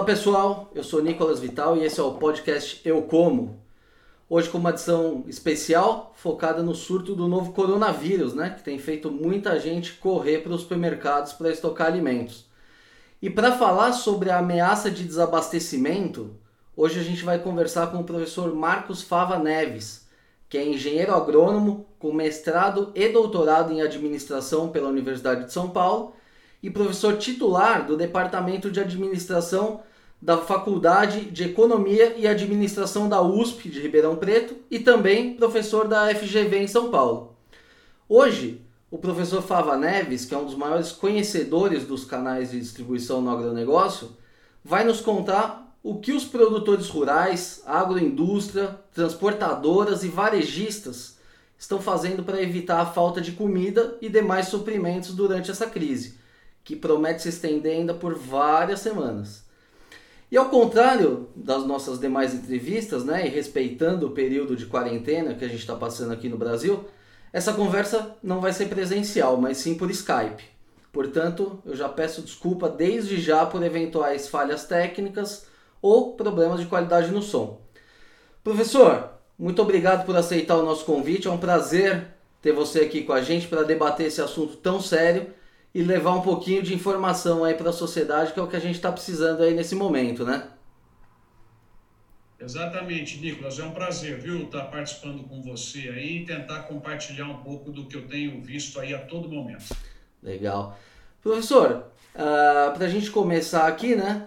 Olá pessoal, eu sou Nicolas Vital e esse é o podcast Eu Como. Hoje com uma edição especial focada no surto do novo coronavírus, né, que tem feito muita gente correr para os supermercados para estocar alimentos. E para falar sobre a ameaça de desabastecimento, hoje a gente vai conversar com o professor Marcos Fava Neves, que é engenheiro agrônomo com mestrado e doutorado em administração pela Universidade de São Paulo e professor titular do Departamento de Administração da Faculdade de Economia e Administração da USP de Ribeirão Preto e também professor da FGV em São Paulo. Hoje, o professor Fava Neves, que é um dos maiores conhecedores dos canais de distribuição no agronegócio, vai nos contar o que os produtores rurais, agroindústria, transportadoras e varejistas estão fazendo para evitar a falta de comida e demais suprimentos durante essa crise que promete se estender ainda por várias semanas. E ao contrário das nossas demais entrevistas, né, e respeitando o período de quarentena que a gente está passando aqui no Brasil, essa conversa não vai ser presencial, mas sim por Skype. Portanto, eu já peço desculpa desde já por eventuais falhas técnicas ou problemas de qualidade no som. Professor, muito obrigado por aceitar o nosso convite. É um prazer ter você aqui com a gente para debater esse assunto tão sério e levar um pouquinho de informação aí para a sociedade, que é o que a gente está precisando aí nesse momento, né? Exatamente, Nicolas. É um prazer, viu, estar tá participando com você aí e tentar compartilhar um pouco do que eu tenho visto aí a todo momento. Legal. Professor, uh, ah, para a gente começar aqui, né?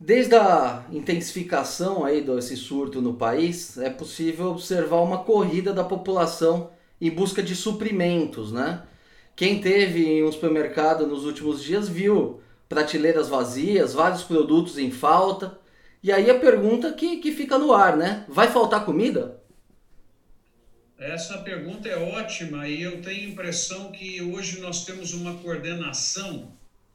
Desde a intensificação aí desse surto no país, é possível observar uma corrida da população em busca de suprimentos, né? Quem teve em um supermercado nos últimos dias viu prateleiras vazias, vários produtos em falta. E aí a pergunta que, que fica no ar, né? Vai faltar comida? Essa pergunta é ótima e eu tenho a impressão que hoje nós temos uma coordenação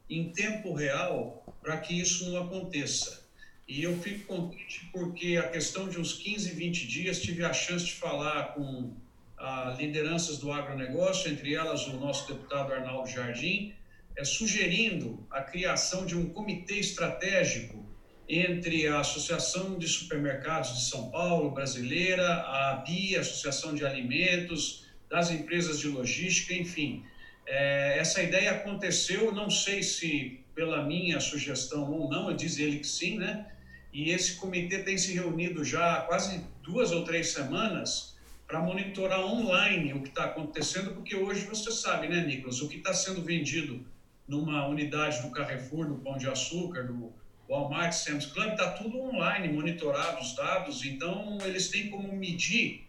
em tempo real para que isso não aconteça. E eu fico contente porque a questão de uns 15, 20 dias tive a chance de falar com a lideranças do agronegócio, entre elas o nosso deputado Arnaldo Jardim, é, sugerindo a criação de um comitê estratégico entre a Associação de Supermercados de São Paulo brasileira, a BIA, Associação de Alimentos, das empresas de logística, enfim. É, essa ideia aconteceu, não sei se pela minha sugestão ou não, diz ele que sim, né? E esse comitê tem se reunido já há quase duas ou três semanas para monitorar online o que está acontecendo, porque hoje você sabe, né, Nicolas, o que está sendo vendido numa unidade do Carrefour, no Pão de Açúcar, no Walmart, Sam's Club, está tudo online, monitorado os dados, então eles têm como medir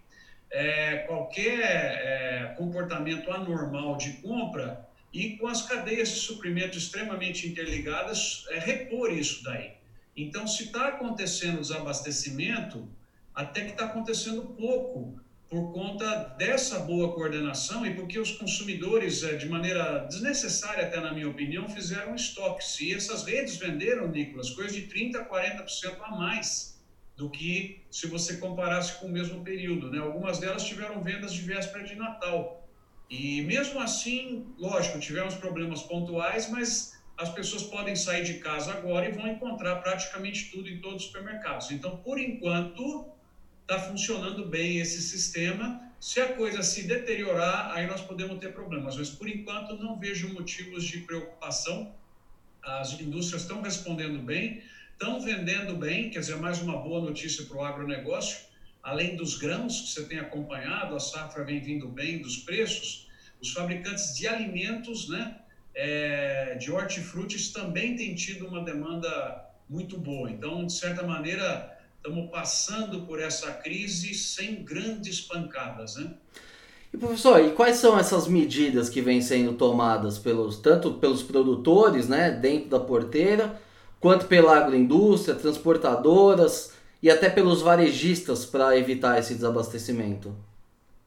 é, qualquer é, comportamento anormal de compra e com as cadeias de suprimento extremamente interligadas, é, repor isso daí. Então, se está acontecendo desabastecimento, até que está acontecendo pouco por conta dessa boa coordenação e porque os consumidores, eh, de maneira desnecessária, até na minha opinião, fizeram estoque. Se essas redes venderam, Nicolas, coisa de 30% a 40% a mais do que se você comparasse com o mesmo período. Né? Algumas delas tiveram vendas de véspera de Natal. E mesmo assim, lógico, tivemos problemas pontuais, mas as pessoas podem sair de casa agora e vão encontrar praticamente tudo em todos os supermercados. Então, por enquanto, está funcionando bem esse sistema. Se a coisa se deteriorar, aí nós podemos ter problemas. Mas, por enquanto, não vejo motivos de preocupação. As indústrias estão respondendo bem, estão vendendo bem, quer dizer, mais uma boa notícia para o agronegócio. Além dos grãos que você tem acompanhado, a safra vem vindo bem dos preços. Os fabricantes de alimentos, né, é, de hortifrutis, também têm tido uma demanda muito boa. Então, de certa maneira, estamos passando por essa crise sem grandes pancadas, né? E professor, e quais são essas medidas que vêm sendo tomadas pelos tanto pelos produtores, né, dentro da porteira, quanto pela agroindústria, transportadoras e até pelos varejistas para evitar esse desabastecimento?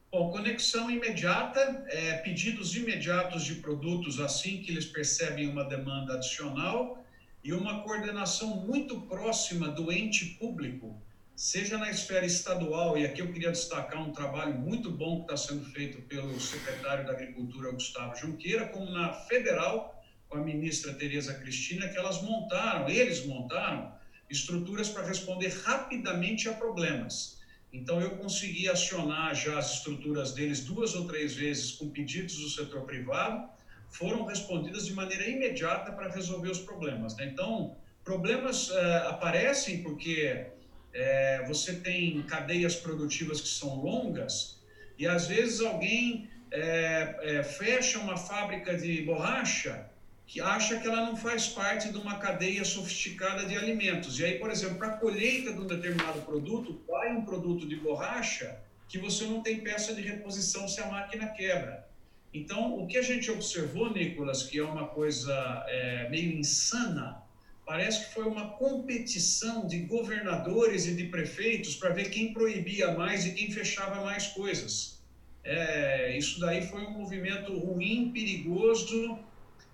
Bom, conexão imediata, é, pedidos imediatos de produtos assim que eles percebem uma demanda adicional e uma coordenação muito próxima do ente público, seja na esfera estadual, e aqui eu queria destacar um trabalho muito bom que está sendo feito pelo secretário da Agricultura, Gustavo Junqueira, como na federal, com a ministra Tereza Cristina, que elas montaram, eles montaram estruturas para responder rapidamente a problemas. Então, eu consegui acionar já as estruturas deles duas ou três vezes com pedidos do setor privado, foram respondidas de maneira imediata para resolver os problemas. Né? Então, problemas é, aparecem porque é, você tem cadeias produtivas que são longas e às vezes alguém é, fecha uma fábrica de borracha que acha que ela não faz parte de uma cadeia sofisticada de alimentos. E aí, por exemplo, para a colheita de um determinado produto, vai um produto de borracha que você não tem peça de reposição se a máquina quebra. Então, o que a gente observou, Nicolas, que é uma coisa é, meio insana, parece que foi uma competição de governadores e de prefeitos para ver quem proibia mais e quem fechava mais coisas. É, isso daí foi um movimento ruim, perigoso,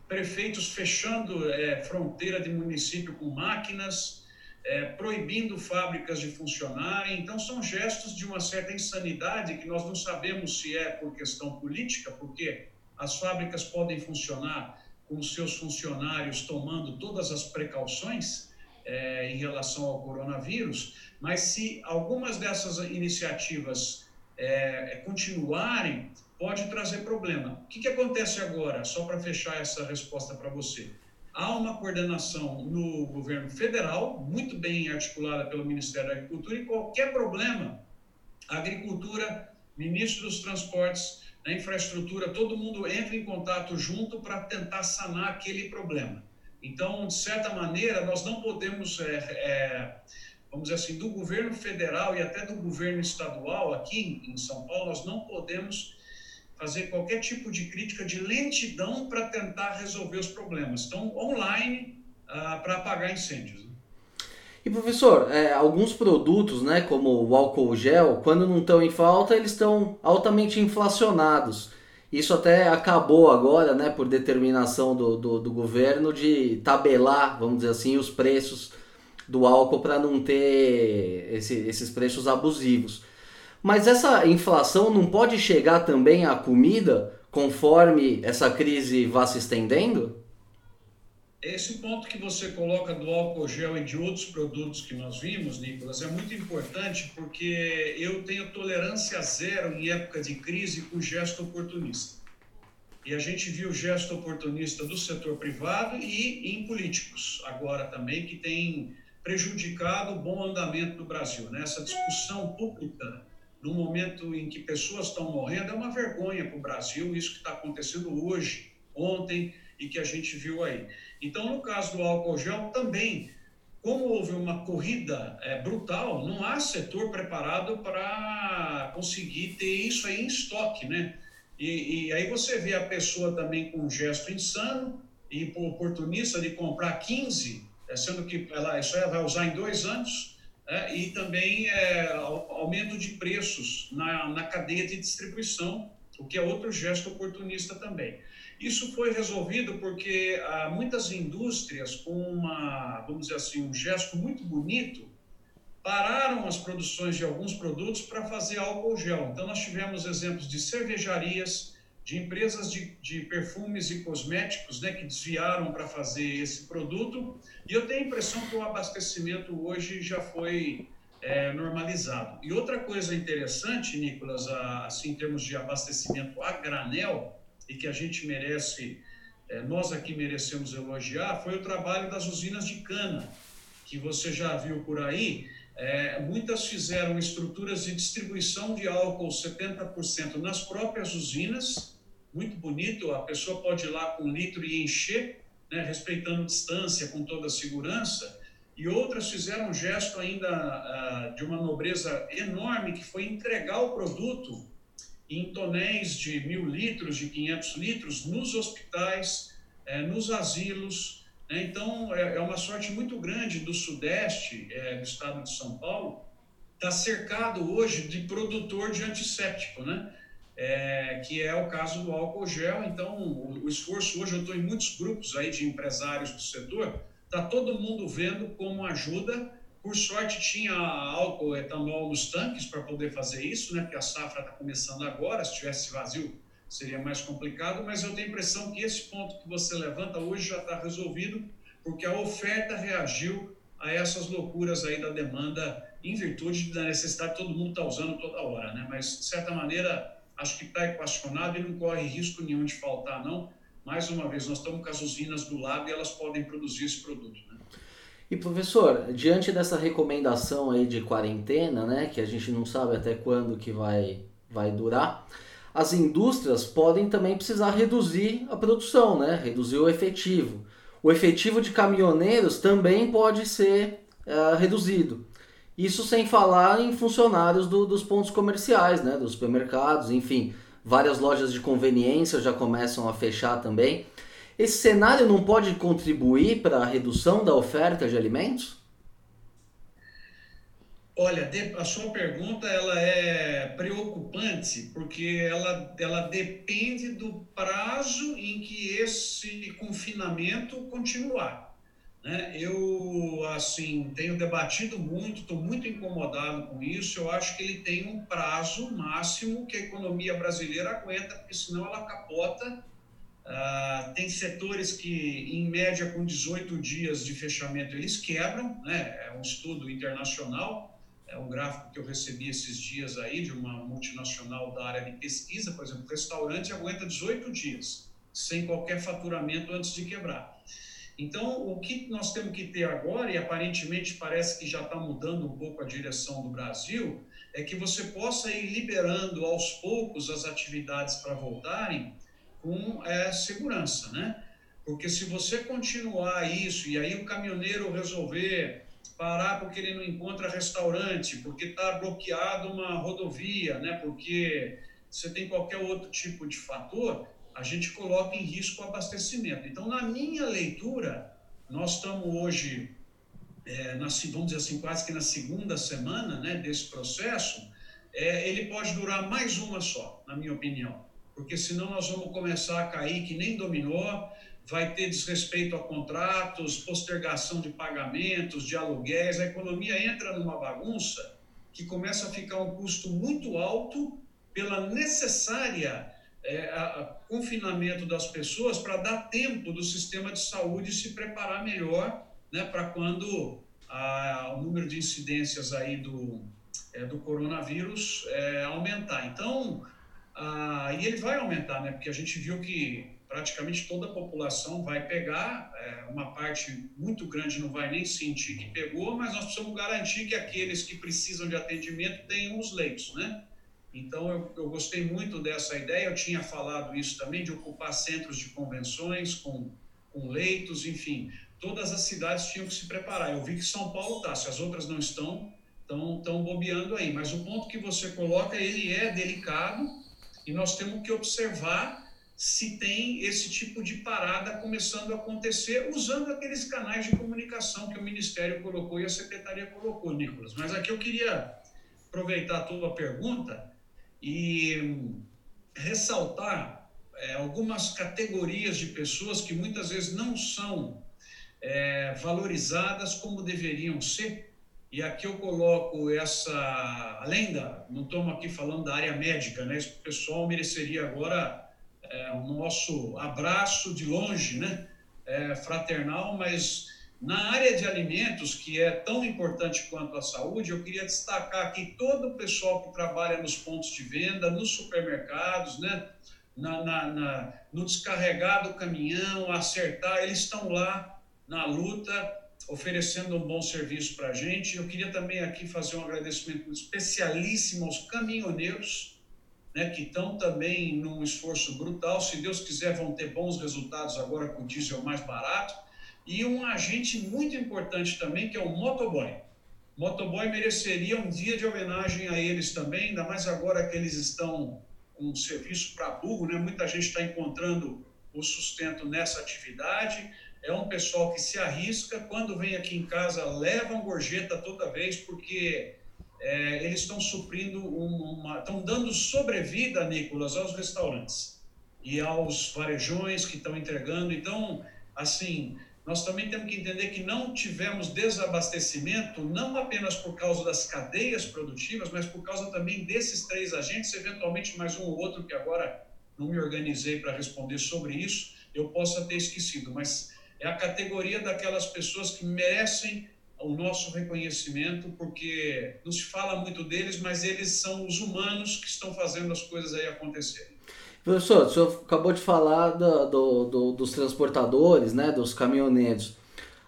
prefeitos fechando é, fronteira de município com máquinas, é, proibindo fábricas de funcionarem. Então, são gestos de uma certa insanidade que nós não sabemos se é por questão política, porque as fábricas podem funcionar com seus funcionários tomando todas as precauções é, em relação ao coronavírus, mas se algumas dessas iniciativas é, continuarem, pode trazer problema. O que, que acontece agora, só para fechar essa resposta para você? Há uma coordenação no governo federal, muito bem articulada pelo Ministério da Agricultura, e qualquer problema, agricultura, ministro dos transportes, a infraestrutura, todo mundo entra em contato junto para tentar sanar aquele problema. Então, de certa maneira, nós não podemos, é, é, vamos dizer assim, do governo federal e até do governo estadual aqui em São Paulo, nós não podemos fazer qualquer tipo de crítica de lentidão para tentar resolver os problemas. Então, online ah, para apagar incêndios. Né? E professor, é, alguns produtos, né, como o álcool gel, quando não estão em falta, eles estão altamente inflacionados. Isso até acabou agora, né, por determinação do, do, do governo, de tabelar, vamos dizer assim, os preços do álcool para não ter esse, esses preços abusivos. Mas essa inflação não pode chegar também à comida conforme essa crise vá se estendendo? Esse ponto que você coloca do álcool gel e de outros produtos que nós vimos, Nicolas, é muito importante porque eu tenho tolerância zero em época de crise com gesto oportunista. E a gente viu gesto oportunista do setor privado e em políticos agora também, que tem prejudicado o bom andamento do Brasil. Né? Essa discussão pública no momento em que pessoas estão morrendo, é uma vergonha para o Brasil, isso que está acontecendo hoje, ontem e que a gente viu aí. Então, no caso do álcool gel, também, como houve uma corrida é, brutal, não há setor preparado para conseguir ter isso aí em estoque, né? E, e, aí você vê a pessoa também com um gesto insano e oportunista de comprar 15, é, sendo que ela isso vai usar em dois anos, é, e também é, aumento de preços na, na cadeia de distribuição, o que é outro gesto oportunista também. Isso foi resolvido porque há muitas indústrias com uma, vamos dizer assim, um gesto muito bonito, pararam as produções de alguns produtos para fazer álcool gel. Então nós tivemos exemplos de cervejarias, de empresas de, de perfumes e cosméticos né, que desviaram para fazer esse produto. E eu tenho a impressão que o abastecimento hoje já foi é, normalizado. E outra coisa interessante, Nicolas, assim, em termos de abastecimento a granel, e que a gente merece, é, nós aqui merecemos elogiar, foi o trabalho das usinas de cana, que você já viu por aí. É, muitas fizeram estruturas de distribuição de álcool 70% nas próprias usinas muito bonito, a pessoa pode ir lá com um litro e encher, né, respeitando distância, com toda a segurança, e outras fizeram um gesto ainda uh, de uma nobreza enorme, que foi entregar o produto em tonéis de mil litros, de 500 litros, nos hospitais, eh, nos asilos. Né? Então, é, é, uma sorte muito grande do Sudeste, é, do estado de São Paulo, está cercado hoje de produtor de antisséptico, né? É, que é o caso do álcool gel. Então, o, o esforço hoje, eu estou em muitos grupos aí de empresários do setor, está todo mundo vendo como ajuda. Por sorte, tinha álcool etanol nos tanques para poder fazer isso, né? porque a safra está começando agora, se tivesse vazio seria mais complicado, mas eu tenho a impressão que esse ponto que você levanta hoje já está resolvido, porque a oferta reagiu a essas loucuras aí da demanda em virtude da necessidade todo mundo está usando toda hora, né? Mas, de certa maneira, acho que está equacionado e não corre risco nenhum de faltar, não. Mais uma vez, nós estamos com as usinas do lado e elas podem produzir esse produto, né? E professor, diante dessa recomendação aí de quarentena, né, que a gente não sabe até quando que vai, vai durar, as indústrias podem também precisar reduzir a produção, né, reduzir o efetivo. O efetivo de caminhoneiros também pode ser uh, reduzido. Isso sem falar em funcionários do, dos pontos comerciais, né, dos supermercados, enfim, várias lojas de conveniência já começam a fechar também. Esse cenário não pode contribuir para a redução da oferta de alimentos? Olha, a sua pergunta ela é preocupante porque ela, ela depende do prazo em que esse confinamento continuar. Né? Eu assim tenho debatido muito, estou muito incomodado com isso. Eu acho que ele tem um prazo máximo que a economia brasileira aguenta, porque senão ela capota Uh, tem setores que, em média, com 18 dias de fechamento, eles quebram, né? É um estudo internacional, é um gráfico que eu recebi esses dias aí de uma multinacional da área de pesquisa, por exemplo, restaurante aguenta 18 dias, sem qualquer faturamento antes de quebrar. Então, o que nós temos que ter agora, e aparentemente parece que já está mudando um pouco a direção do Brasil, é que você possa ir liberando aos poucos as atividades para voltarem, com é, segurança, né? Porque se você continuar isso e aí o caminhoneiro resolver parar porque ele não encontra restaurante, porque está bloqueado uma rodovia, né? Porque você tem qualquer outro tipo de fator, a gente coloca em risco o abastecimento. Então, na minha leitura, nós estamos hoje, é, na, vamos dizer assim, quase que na segunda semana né, desse processo, é, ele pode durar mais uma só, na minha opinião porque senão nós vamos começar a cair que nem dominou, vai ter desrespeito a contratos, postergação de pagamentos, de aluguéis, a economia entra numa bagunça que começa a ficar um custo muito alto pela necessária é, a, a confinamento das pessoas para dar tempo do sistema de saúde se preparar melhor né, para quando a, o número de incidências aí do, é, do coronavírus é, aumentar. Então, ah, e ele vai aumentar, né? Porque a gente viu que praticamente toda a população vai pegar, é, uma parte muito grande não vai nem sentir que pegou, mas nós precisamos garantir que aqueles que precisam de atendimento tenham os leitos, né? Então eu, eu gostei muito dessa ideia, eu tinha falado isso também, de ocupar centros de convenções com, com leitos, enfim, todas as cidades tinham que se preparar. Eu vi que São Paulo está, se as outras não estão, estão bobeando aí. Mas o ponto que você coloca, ele é delicado, e nós temos que observar se tem esse tipo de parada começando a acontecer usando aqueles canais de comunicação que o Ministério colocou e a Secretaria colocou, Nicolas. Mas aqui eu queria aproveitar a tua pergunta e ressaltar é, algumas categorias de pessoas que muitas vezes não são é, valorizadas como deveriam ser e aqui eu coloco essa, além da, não estamos aqui falando da área médica, né? Esse pessoal mereceria agora é, o nosso abraço de longe, né? É, fraternal, mas na área de alimentos, que é tão importante quanto a saúde, eu queria destacar aqui todo o pessoal que trabalha nos pontos de venda, nos supermercados, né? Na, na, na no descarregar do caminhão, acertar, eles estão lá na luta oferecendo um bom serviço para a gente. Eu queria também aqui fazer um agradecimento especialíssimo aos caminhoneiros, né, que estão também num esforço brutal. Se Deus quiser, vão ter bons resultados agora com o diesel mais barato. E um agente muito importante também, que é o motoboy. Motoboy mereceria um dia de homenagem a eles também, ainda mais agora que eles estão com um serviço para burro, né? Muita gente está encontrando o sustento nessa atividade é um pessoal que se arrisca, quando vem aqui em casa, levam gorjeta toda vez, porque é, eles estão suprindo uma. estão dando sobrevida, Nicolas, aos restaurantes e aos varejões que estão entregando. Então, assim, nós também temos que entender que não tivemos desabastecimento, não apenas por causa das cadeias produtivas, mas por causa também desses três agentes, eventualmente mais um ou outro que agora não me organizei para responder sobre isso, eu possa ter esquecido, mas é a categoria daquelas pessoas que merecem o nosso reconhecimento, porque não se fala muito deles, mas eles são os humanos que estão fazendo as coisas aí acontecerem. Professor, o senhor acabou de falar do, do, do, dos transportadores, né, dos caminhoneiros.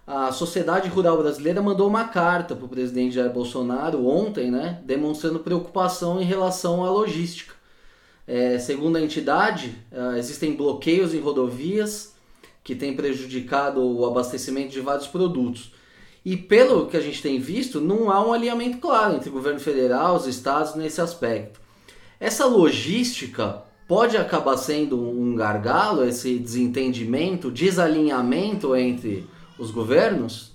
A Sociedade Rural Brasileira mandou uma carta para o presidente Jair Bolsonaro ontem, né, demonstrando preocupação em relação à logística. É, segundo a entidade, é, existem bloqueios em rodovias que têm prejudicado o abastecimento de vários produtos. E pelo que a gente tem visto, não há um alinhamento claro entre o governo federal e os estados nesse aspecto. Essa logística pode acabar sendo um gargalo, esse desentendimento, desalinhamento entre os governos?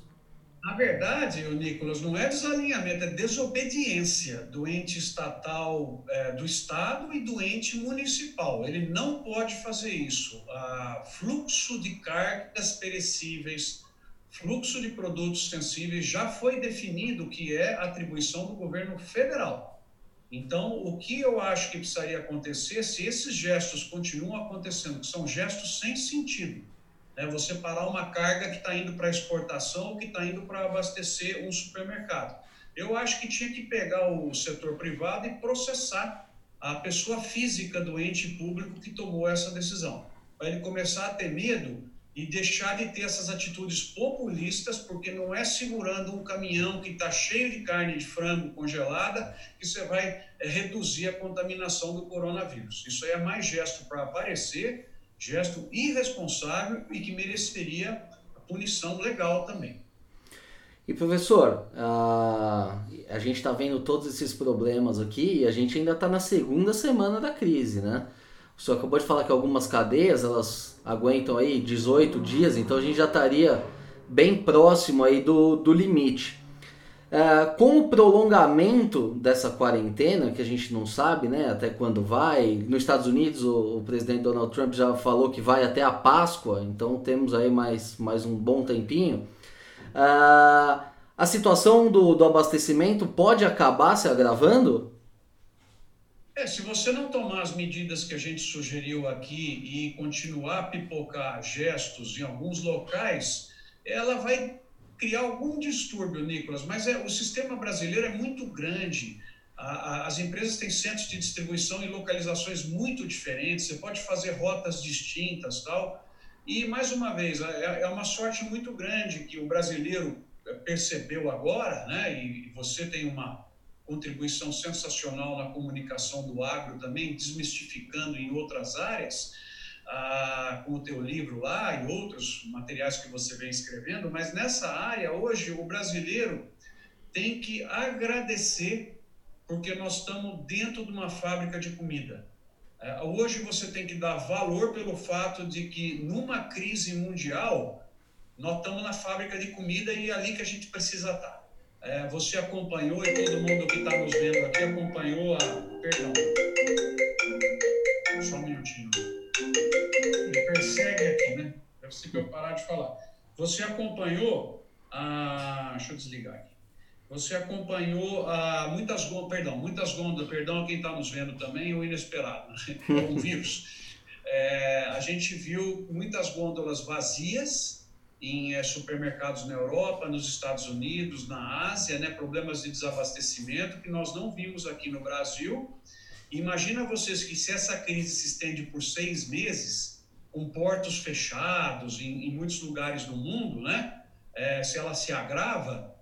Na verdade, Nicolas, não é desalinhamento, é desobediência do ente estatal, é, do Estado e do ente municipal. Ele não pode fazer isso. Ah, fluxo de cargas perecíveis fluxo de produtos sensíveis já foi definido que é atribuição do governo federal. Então, o que eu acho que precisaria acontecer, se esses gestos continuam acontecendo, que são gestos sem sentido, né? você parar uma carga que está indo para exportação ou que está indo para abastecer um supermercado. Eu acho que tinha que pegar o setor privado e processar a pessoa física do ente público que tomou essa decisão, para ele começar a ter medo e deixar de ter essas atitudes populistas, porque não é segurando um caminhão que está cheio de carne de frango congelada que você vai eh, reduzir a contaminação do coronavírus. Isso aí é mais gesto para aparecer, gesto irresponsável e que mereceria punição legal também. E professor, a, a gente está vendo todos esses problemas aqui e a gente ainda está na segunda semana da crise, né? O senhor acabou de falar que algumas cadeias elas aguentam aí 18 dias, então a gente já estaria bem próximo aí do, do limite. É, com o prolongamento dessa quarentena, que a gente não sabe né, até quando vai, nos Estados Unidos o, o, presidente Donald Trump já falou que vai até a Páscoa, então temos aí mais, mais um bom tempinho. É, a situação do, do abastecimento pode acabar se agravando? É, se você não tomar as medidas que a gente sugeriu aqui e continuar a pipocar gestos em alguns locais, ela vai criar algum distúrbio, Nicolas. Mas é, o sistema brasileiro é muito grande. A, a, as empresas têm centros de distribuição em localizações muito diferentes. Você pode fazer rotas distintas, tal. E mais uma vez, é, é uma sorte muito grande que o brasileiro percebeu agora, né? E você tem uma contribuição sensacional na comunicação do agro também, desmistificando em outras áreas, ah, com o teu livro lá e outros materiais que você vem escrevendo, mas nessa área hoje o brasileiro tem que agradecer porque nós estamos dentro de uma fábrica de comida. É, hoje você tem que dar valor pelo fato de que numa crise mundial nós estamos na fábrica de comida e é ali que a gente precisa estar. É, você acompanhou e todo mundo que está nos vendo aqui acompanhou a. Perdão. Só um minutinho. Me persegue aqui, né? Deve ser que eu parar de falar. Você acompanhou a. Deixa eu desligar aqui. Você acompanhou a muitas gôndolas, perdão, muitas gôndolas, perdão quem está nos vendo também, o inesperado, né? o vírus. É, a gente viu muitas gôndolas vazias, em é, supermercados na Europa, nos Estados Unidos, na Ásia, né, problemas de desabastecimento que nós não vimos aqui no Brasil. Imagina vocês que se essa crise se estende por seis meses, com portos fechados em, em muitos lugares do mundo, né, é, se ela se agrava,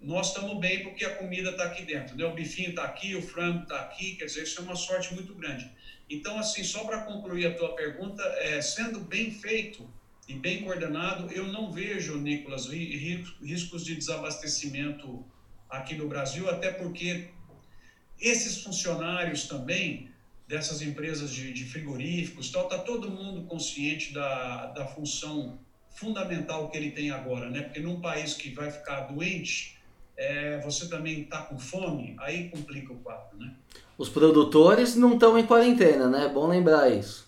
nós estamos bem porque a comida está aqui dentro, né? o bifinho está aqui, o frango está aqui, quer dizer, isso é uma sorte muito grande. Então, assim, só para concluir a tua pergunta, é, sendo bem feito, e bem coordenado, eu não vejo, Nicolas, riscos de desabastecimento aqui no Brasil, até porque esses funcionários também dessas empresas de, de frigoríficos, tal, tá todo mundo consciente da, da função fundamental que ele tem agora, né? Porque num país que vai ficar doente, é, você também está com fome, aí complica o quadro, né? Os produtores não estão em quarentena, né? É bom lembrar isso.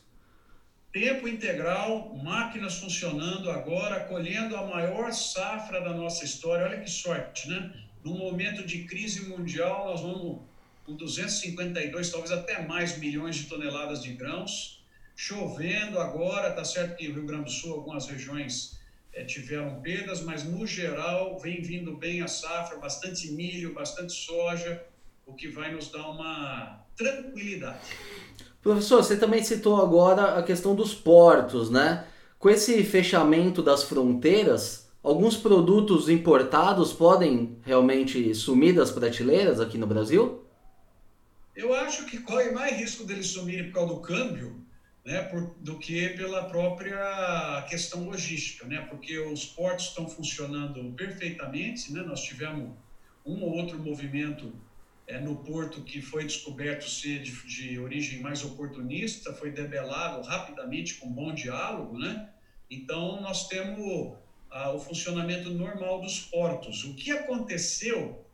Tempo integral, máquinas funcionando agora, colhendo a maior safra da nossa história. Olha que sorte, né? Num momento de crise mundial, nós vamos com 252, talvez até mais milhões de toneladas de grãos. Chovendo agora, tá certo que Rio Grande do Sul, algumas regiões é, tiveram perdas, mas no geral vem vindo bem a safra, bastante milho, bastante soja, o que vai nos dar uma tranquilidade. Professor, você também citou agora a questão dos portos, né? Com esse fechamento das fronteiras, alguns produtos importados podem realmente sumir das prateleiras aqui no Brasil? Eu acho que corre mais risco deles sumirem por causa do câmbio né, por, do que pela própria questão logística, né? Porque os portos estão funcionando perfeitamente, né? Nós tivemos um ou outro movimento é, no porto que foi descoberto ser de, de, origem mais oportunista, foi debelado rapidamente com bom diálogo, né? Então, nós temos ah, o funcionamento normal dos portos. O que aconteceu,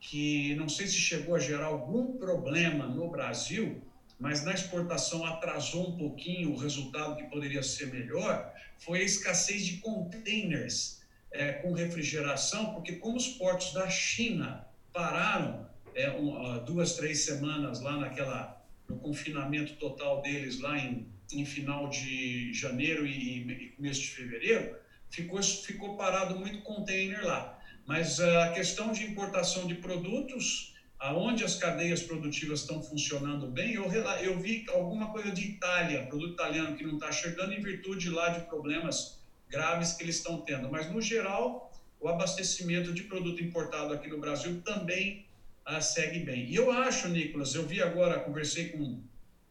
que não sei se chegou a gerar algum problema no Brasil, mas na exportação atrasou um pouquinho o resultado que poderia ser melhor, foi a escassez de containers é, com refrigeração, porque como os portos da China pararam é, um, duas, três semanas lá naquela no confinamento total deles lá em, em final de janeiro e, e começo de fevereiro, ficou, ficou parado muito container lá. Mas a questão de importação de produtos, aonde as cadeias produtivas estão funcionando bem, eu, eu vi alguma coisa de Itália, produto italiano que não está chegando em virtude lá de problemas graves que eles estão tendo. Mas, no geral, o abastecimento de produto importado aqui no Brasil também segue bem. E eu acho, Nicolas, eu vi agora, conversei com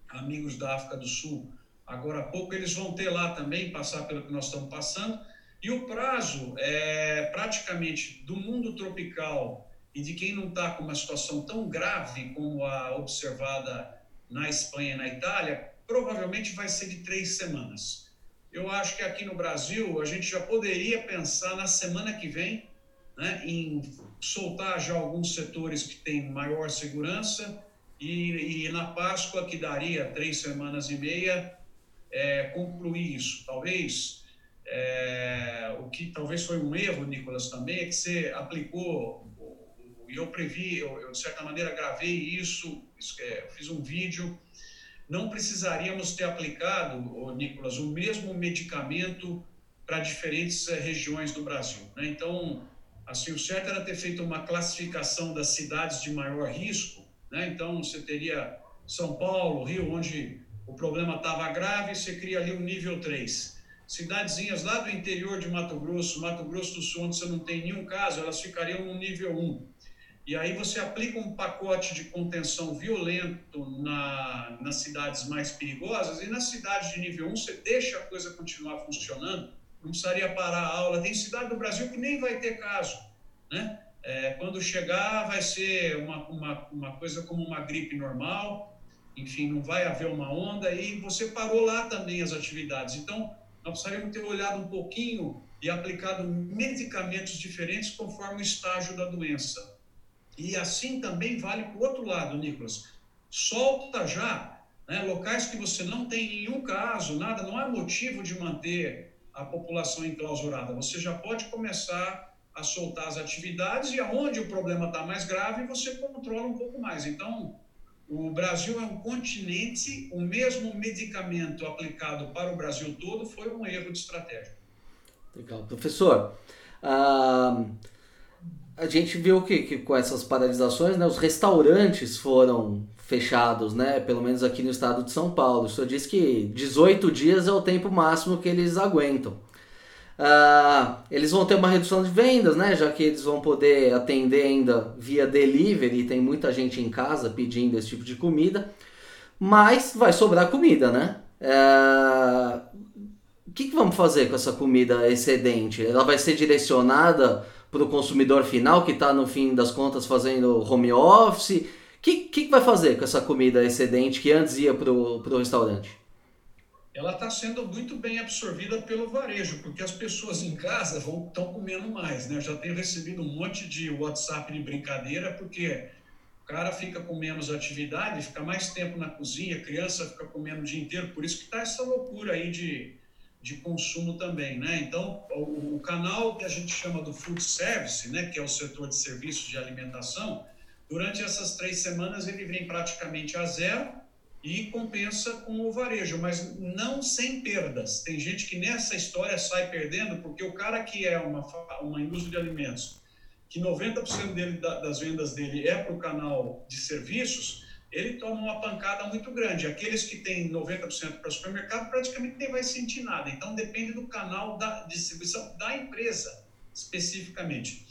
amigos da África do Sul agora há pouco, eles vão ter lá também, passar pelo que nós estamos passando, e o prazo é praticamente do mundo tropical e de quem não está com uma situação tão grave como a observada na Espanha e na Itália, provavelmente vai ser de três semanas. Eu acho que aqui no Brasil a gente já poderia pensar na semana que vem né, em soltar já alguns setores que têm maior segurança e, e na Páscoa, que daria três semanas e meia, é, concluir isso. Talvez, é, o que talvez foi um erro, Nicolas, também, é que você aplicou, e eu previ, eu, eu, de certa maneira gravei isso, é, fiz um vídeo, não precisaríamos ter aplicado, Nicolas, o mesmo medicamento para diferentes é, regiões do Brasil. Né? Então, Assim, o certo era ter feito uma classificação das cidades de maior risco, né? Então, você teria São Paulo, Rio, onde o problema estava grave, você cria ali um nível 3. Cidadezinhas lá do interior de Mato Grosso, Mato Grosso do Sul, onde você não tem nenhum caso, elas ficariam no nível 1. E aí você aplica um pacote de contenção violento na, nas cidades mais perigosas e nas cidades de nível 1 você deixa a coisa continuar funcionando não precisaria parar a aula. Tem cidade do Brasil que nem vai ter caso. Né? É, quando chegar, vai ser uma, uma, uma coisa como uma gripe normal, enfim, não vai haver uma onda, e você parou lá também as atividades. Então, nós precisaríamos ter olhado um pouquinho e aplicado medicamentos diferentes conforme o estágio da doença. E assim também vale para o outro lado, Nicolas. Solta já né, locais que você não tem nenhum caso, nada, não há motivo de manter a população enclausurada. Você já pode começar a soltar as atividades e aonde o problema está mais grave, você controla um pouco mais. Então, o Brasil é um continente, o mesmo medicamento aplicado para o Brasil todo foi um erro de estratégia. Legal. Professor, uh, a gente viu que, que com essas paralisações, né, os restaurantes foram fechados, né? Pelo menos aqui no estado de São Paulo. Senhor disse que 18 dias é o tempo máximo que eles aguentam. Uh, eles vão ter uma redução de vendas, né? Já que eles vão poder atender ainda via delivery, tem muita gente em casa pedindo esse tipo de comida, mas vai sobrar comida, né? Uh, o que, que vamos fazer com essa comida excedente? Ela vai ser direcionada para o consumidor final que está no fim das contas fazendo home office? que, que vai fazer com essa comida excedente que antes ia para o restaurante? Ela está sendo muito bem absorvida pelo varejo, porque as pessoas em casa estão comendo mais. Né? Eu já tenho recebido um monte de WhatsApp de brincadeira, porque o cara fica com menos atividade, fica mais tempo na cozinha, a criança fica comendo o dia inteiro, por isso que está essa loucura aí de, de consumo também, né? Então, o, o, canal que a gente chama do food service, né, que é o setor de serviços de alimentação, Durante essas três semanas, ele vem praticamente a zero, e compensa com o varejo, mas não sem perdas. Tem gente que nessa história sai perdendo porque o cara que é uma, uma indústria de alimentos, que 90% dele, das vendas dele é para o canal de serviços, ele toma uma pancada muito grande. Aqueles que têm 90% para supermercado praticamente nem vai sentir nada. Então depende do canal da distribuição da empresa, especificamente.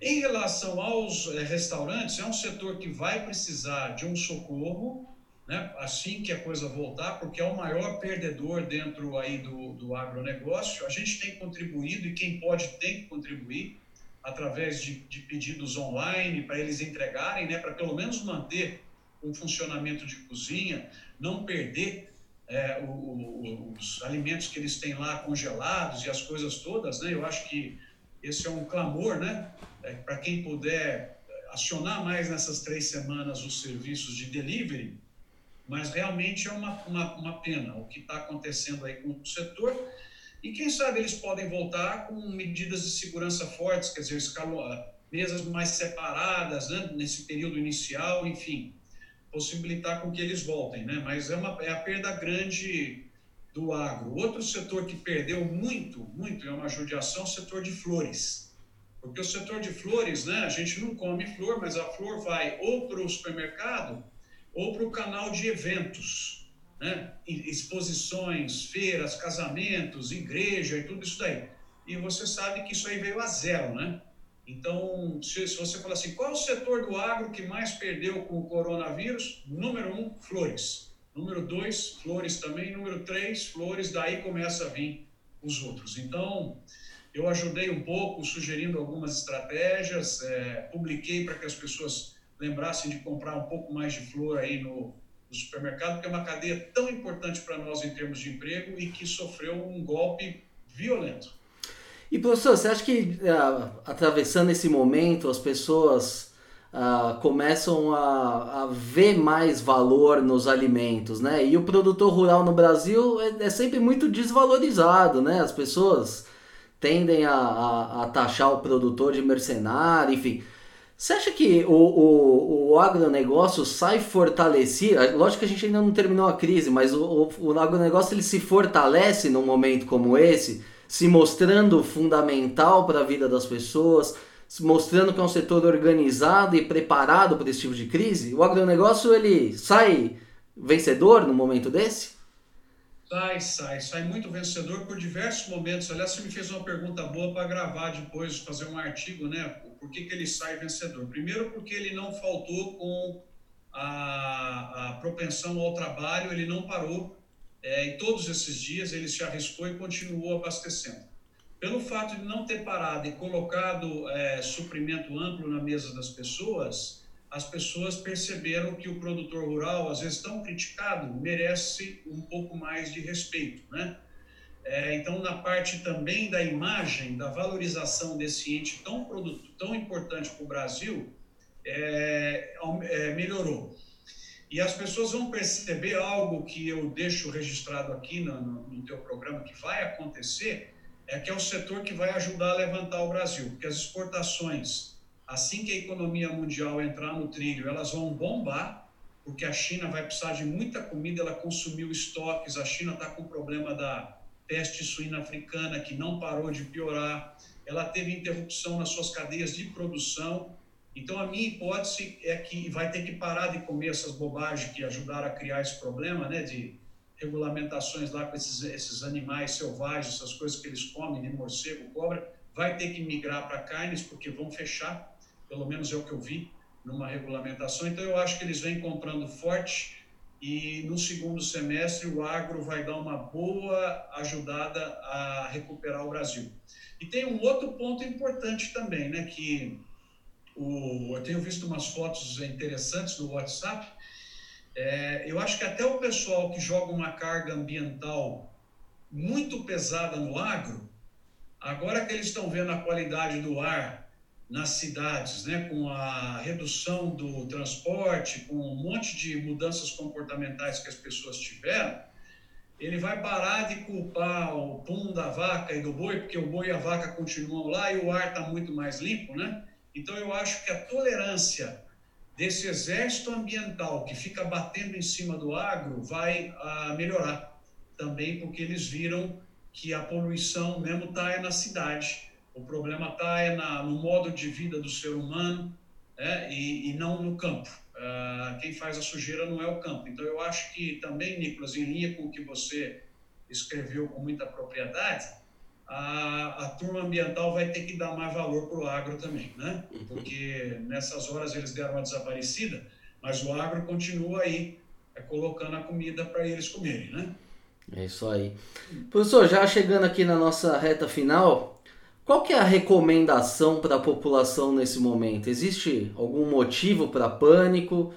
Em relação aos é, restaurantes, é um setor que vai precisar de um socorro, né, assim que a coisa voltar, porque é o maior perdedor dentro aí do, do agronegócio. A gente tem contribuído e quem pode tem que contribuir através de, de pedidos online para eles entregarem, né, para pelo menos manter um funcionamento de cozinha, não perder é, o, o, os alimentos que eles têm lá congelados e as coisas todas, né? Eu acho que esse é um clamor, né? É, Para quem puder acionar mais nessas três semanas os serviços de delivery, mas realmente é uma, uma, uma pena o que está acontecendo aí com o setor. E quem sabe eles podem voltar com medidas de segurança fortes, quer dizer, mesas mais separadas né, nesse período inicial, enfim possibilitar com que eles voltem, né? Mas é, uma, é a perda grande do agro. Outro setor que perdeu muito, muito, é uma judiação, é o setor de flores. Porque o setor de flores, né, a gente não come flor, mas a flor vai ou para o supermercado ou para o canal de eventos, né? exposições, feiras, casamentos, igreja e tudo isso daí. E você sabe que isso aí veio a zero, né? Então, se, se, você falar assim, qual o setor do agro que mais perdeu com o coronavírus? Número um, flores. Número dois, flores também. Número três, flores. Daí começa a vir os outros. Então, eu ajudei um pouco, sugerindo algumas estratégias, é, publiquei para que as pessoas lembrassem de comprar um pouco mais de flor aí no, no supermercado, porque é uma cadeia tão importante para nós em termos de emprego e que sofreu um golpe violento. E professor, você acha que uh, atravessando esse momento as pessoas uh, começam a, a, ver mais valor nos alimentos, né? E o produtor rural no Brasil é, é sempre muito desvalorizado, né? As pessoas tendem a, a, a, taxar o produtor de mercenário, enfim. Você acha que o, o, o agronegócio sai fortalecido? Lógico que a gente ainda não terminou a crise, mas o, o, o agronegócio ele se fortalece num momento como esse se mostrando fundamental para a vida das pessoas, mostrando que é um setor organizado e preparado para esse tipo de crise? O agronegócio ele sai vencedor no momento desse? Sai, sai, sai muito vencedor por diversos momentos. Aliás, você me fez uma pergunta boa para gravar depois, fazer um artigo, né? Por que, que ele sai vencedor? Primeiro, porque ele não faltou com a, a propensão ao trabalho, ele não parou é, em todos esses dias ele se arriscou e continuou abastecendo. Pelo fato de não ter parado e colocado é, suprimento amplo na mesa das pessoas, as pessoas perceberam que o produtor rural, às vezes tão criticado, merece um pouco mais de respeito, né? É, então, na parte também da imagem, da valorização desse ente tão, produto, tão importante para o Brasil, é, é, melhorou. E as pessoas vão perceber algo que eu deixo registrado aqui no, no, no teu programa, que vai acontecer, é que é o setor que vai ajudar a levantar o Brasil, porque as exportações, assim que a economia mundial entrar no trilho, elas vão bombar, porque a China vai precisar de muita comida, ela consumiu estoques, a China está com o problema da peste suína africana, que não parou de piorar, ela teve interrupção nas suas cadeias de produção, então, a minha hipótese é que vai ter que parar de comer essas bobagens que ajudaram a criar esse problema, né, de regulamentações lá com esses, esses animais selvagens, essas coisas que eles comem, né, morcego, cobra, vai ter que migrar para carnes, porque vão fechar, pelo menos é o que eu vi numa regulamentação. Então, eu acho que eles vêm comprando forte e no segundo semestre o agro vai dar uma boa ajudada a recuperar o Brasil. E tem um outro ponto importante também, né, que o, eu tenho visto umas fotos interessantes no WhatsApp. É, eu acho que até o pessoal que joga uma carga ambiental muito pesada no agro, agora que eles estão vendo a qualidade do ar nas cidades, né, com a redução do transporte, com um monte de mudanças comportamentais que as pessoas tiveram, ele vai parar de culpar o pum da vaca e do boi, porque o boi e a vaca continuam lá e o ar está muito mais limpo, né? Então, eu acho que a tolerância desse exército ambiental que fica batendo em cima do agro vai uh, melhorar também, porque eles viram que a poluição mesmo está é na cidade. O problema está é no modo de vida do ser humano né? e, e não no campo. Uh, quem faz a sujeira não é o campo. Então, eu acho que também, Nicolas, em linha com o que você escreveu com muita propriedade, a, a turma ambiental vai ter que dar mais valor para o agro também, né? Porque nessas horas eles deram uma desaparecida, mas o agro continua aí é, colocando a comida para eles comerem, né? É isso aí. Professor, já chegando aqui na nossa reta final, qual que é a recomendação para a população nesse momento? Existe algum motivo para pânico?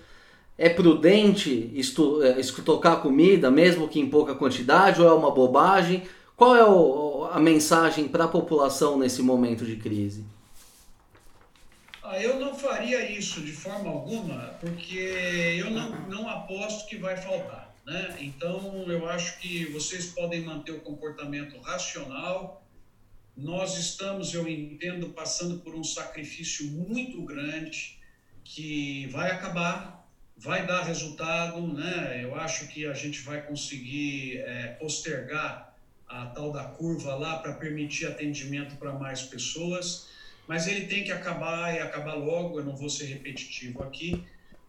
É prudente estu, é, estocar comida, mesmo que em pouca quantidade, ou é uma bobagem? Qual é o, a mensagem para a população nesse momento de crise? Ah, eu não faria isso de forma alguma, porque eu não, não aposto que vai faltar. Né? Então, eu acho que vocês podem manter o comportamento racional. Nós estamos, eu entendo, passando por um sacrifício muito grande que vai acabar, vai dar resultado. Né? Eu acho que a gente vai conseguir é, postergar a tal da curva lá para permitir atendimento para mais pessoas, mas ele tem que acabar e acabar logo, eu não vou ser repetitivo aqui,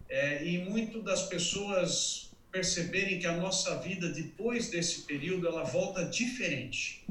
é, e muito das pessoas perceberem que a nossa vida depois desse período ela volta diferente.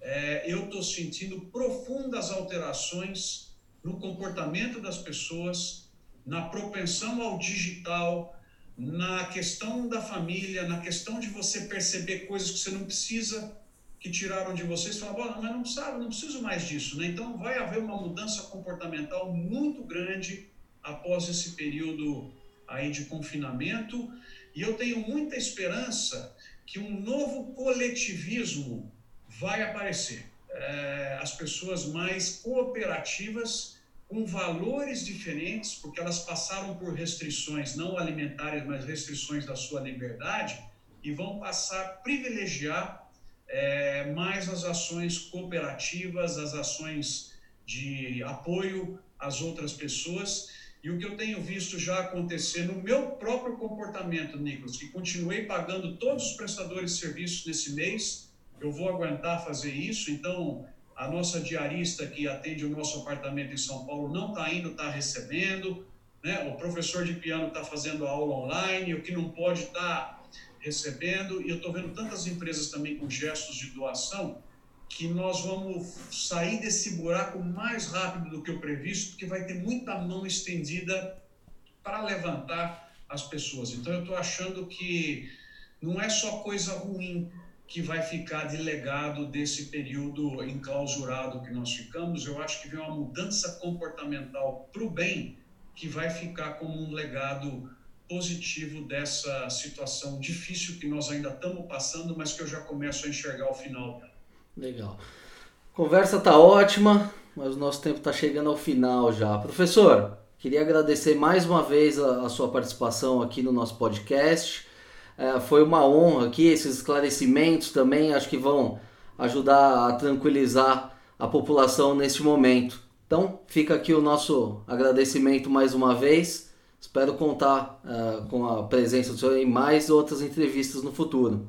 É, eu estou sentindo profundas alterações no comportamento das pessoas, na propensão ao digital, na questão da família, na questão de você perceber coisas que você não precisa que tiraram de vocês, falaram, mas não sabe, não preciso mais disso, né? Então vai haver uma mudança comportamental muito grande após esse período aí de confinamento, e eu tenho muita esperança que um novo coletivismo vai aparecer. É, as pessoas mais cooperativas, com valores diferentes, porque elas passaram por restrições não alimentares, mas restrições da sua liberdade, e vão passar a privilegiar é, mais as ações cooperativas, as ações de apoio às outras pessoas. E o que eu tenho visto já acontecer no meu próprio comportamento, Nicolas, que continuei pagando todos os prestadores de serviços nesse mês, eu vou aguentar fazer isso. Então, a nossa diarista que atende o nosso apartamento em São Paulo não está indo, está recebendo. Né? O professor de piano está fazendo aula online, o que não pode estar tá recebendo, e eu estou vendo tantas empresas também com gestos de doação, que nós vamos sair desse buraco mais rápido do que o previsto, porque vai ter muita mão estendida para levantar as pessoas. Então, eu estou achando que não é só coisa ruim que vai ficar de legado desse período enclausurado que nós ficamos, eu acho que vem uma mudança comportamental para o bem que vai ficar como um legado positivo dessa situação difícil que nós ainda estamos passando, mas que eu já começo a enxergar o final dela. Legal. Conversa tá ótima, mas o nosso tempo está chegando ao final já. Professor, queria agradecer mais uma vez a, a sua participação aqui no nosso podcast. É, foi uma honra aqui, esses esclarecimentos também acho que vão ajudar a tranquilizar a população neste momento. Então, fica aqui o nosso agradecimento mais uma vez Espero contar uh, com a presença do senhor em mais outras entrevistas no futuro.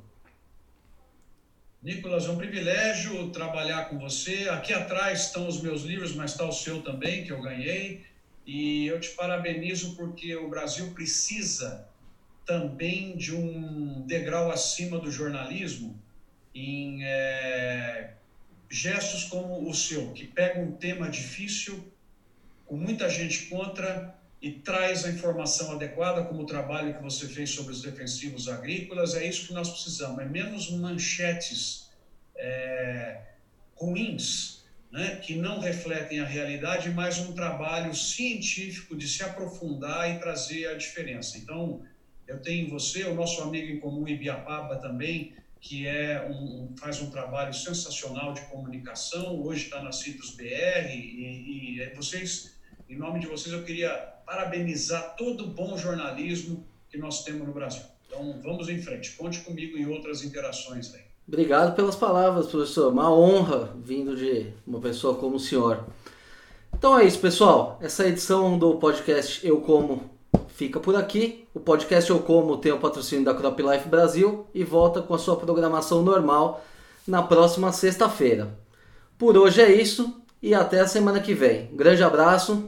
Nicolas, é um privilégio trabalhar com você. Aqui atrás estão os meus livros, mas está o seu também, que eu ganhei. E eu te parabenizo porque o Brasil precisa também de um degrau acima do jornalismo em é, gestos como o seu, que pega um tema difícil, com muita gente contra, e traz a informação adequada, como o trabalho que você fez sobre os defensivos agrícolas. É isso que nós precisamos, é menos manchetes é, ruins, né, que não refletem a realidade, mas um trabalho científico de se aprofundar e trazer a diferença. Então, eu tenho você, o nosso amigo em comum Ibiapaba também, que é um, faz um trabalho sensacional de comunicação, hoje está na Citos BR, e, e vocês, em nome de vocês, eu queria parabenizar todo o bom jornalismo que nós temos no Brasil. Então, vamos em frente. Conte comigo em outras interações aí. Obrigado pelas palavras, professor. Uma honra vindo de uma pessoa como o senhor. Então é isso, pessoal. Essa edição do podcast Eu Como fica por aqui. O podcast Eu Como tem o patrocínio da Crop Life Brasil e volta com a sua programação normal na próxima sexta-feira. Por hoje é isso e até a semana que vem. Grande abraço